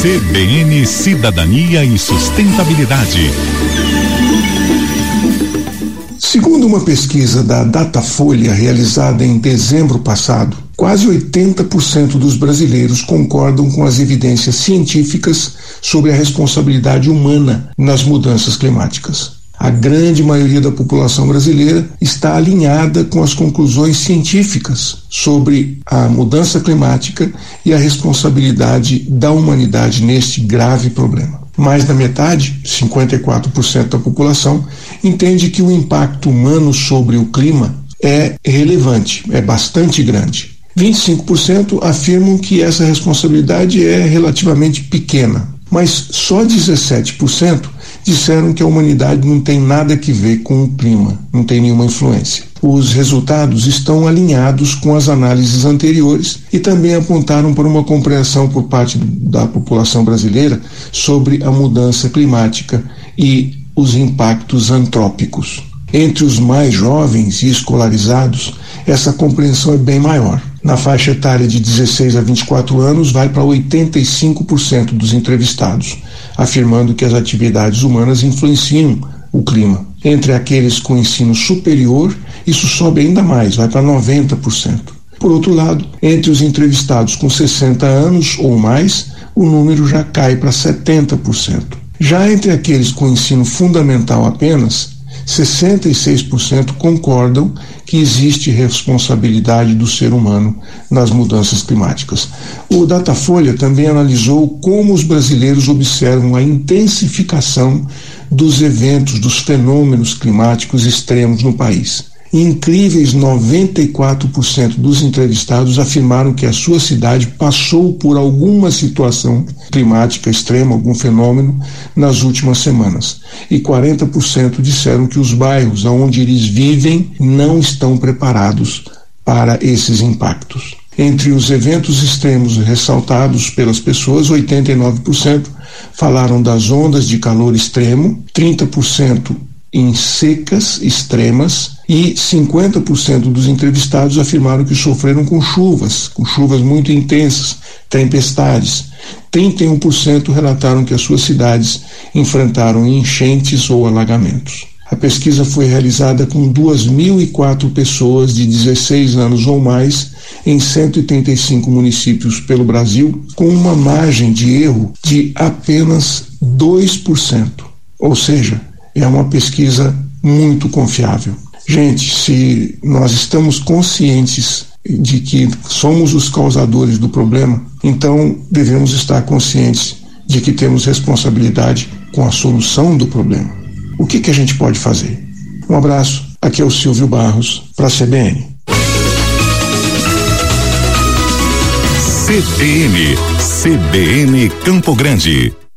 CBN Cidadania e Sustentabilidade. Segundo uma pesquisa da Datafolha realizada em dezembro passado, quase 80% dos brasileiros concordam com as evidências científicas sobre a responsabilidade humana nas mudanças climáticas. A grande maioria da população brasileira está alinhada com as conclusões científicas sobre a mudança climática e a responsabilidade da humanidade neste grave problema. Mais da metade, 54% da população, entende que o impacto humano sobre o clima é relevante, é bastante grande. 25% afirmam que essa responsabilidade é relativamente pequena, mas só 17% disseram que a humanidade não tem nada que ver com o clima, não tem nenhuma influência. Os resultados estão alinhados com as análises anteriores e também apontaram para uma compreensão por parte da população brasileira sobre a mudança climática e os impactos antrópicos. Entre os mais jovens e escolarizados, essa compreensão é bem maior. Na faixa etária de 16 a 24 anos, vai para 85% dos entrevistados, afirmando que as atividades humanas influenciam o clima. Entre aqueles com ensino superior, isso sobe ainda mais, vai para 90%. Por outro lado, entre os entrevistados com 60 anos ou mais, o número já cai para 70%. Já entre aqueles com ensino fundamental apenas, 66% concordam que existe responsabilidade do ser humano nas mudanças climáticas. O Datafolha também analisou como os brasileiros observam a intensificação dos eventos, dos fenômenos climáticos extremos no país. Incríveis 94% dos entrevistados afirmaram que a sua cidade passou por alguma situação climática extrema, algum fenômeno, nas últimas semanas. E 40% disseram que os bairros onde eles vivem não estão preparados para esses impactos. Entre os eventos extremos ressaltados pelas pessoas, 89% falaram das ondas de calor extremo, 30% em secas extremas e 50% dos entrevistados afirmaram que sofreram com chuvas, com chuvas muito intensas, tempestades. 31% relataram que as suas cidades enfrentaram enchentes ou alagamentos. A pesquisa foi realizada com 2.004 pessoas de 16 anos ou mais em 135 municípios pelo Brasil, com uma margem de erro de apenas 2%. Ou seja, é uma pesquisa muito confiável. Gente, se nós estamos conscientes de que somos os causadores do problema, então devemos estar conscientes de que temos responsabilidade com a solução do problema. O que, que a gente pode fazer? Um abraço, aqui é o Silvio Barros, para a CBN. CBN, CBN Campo Grande.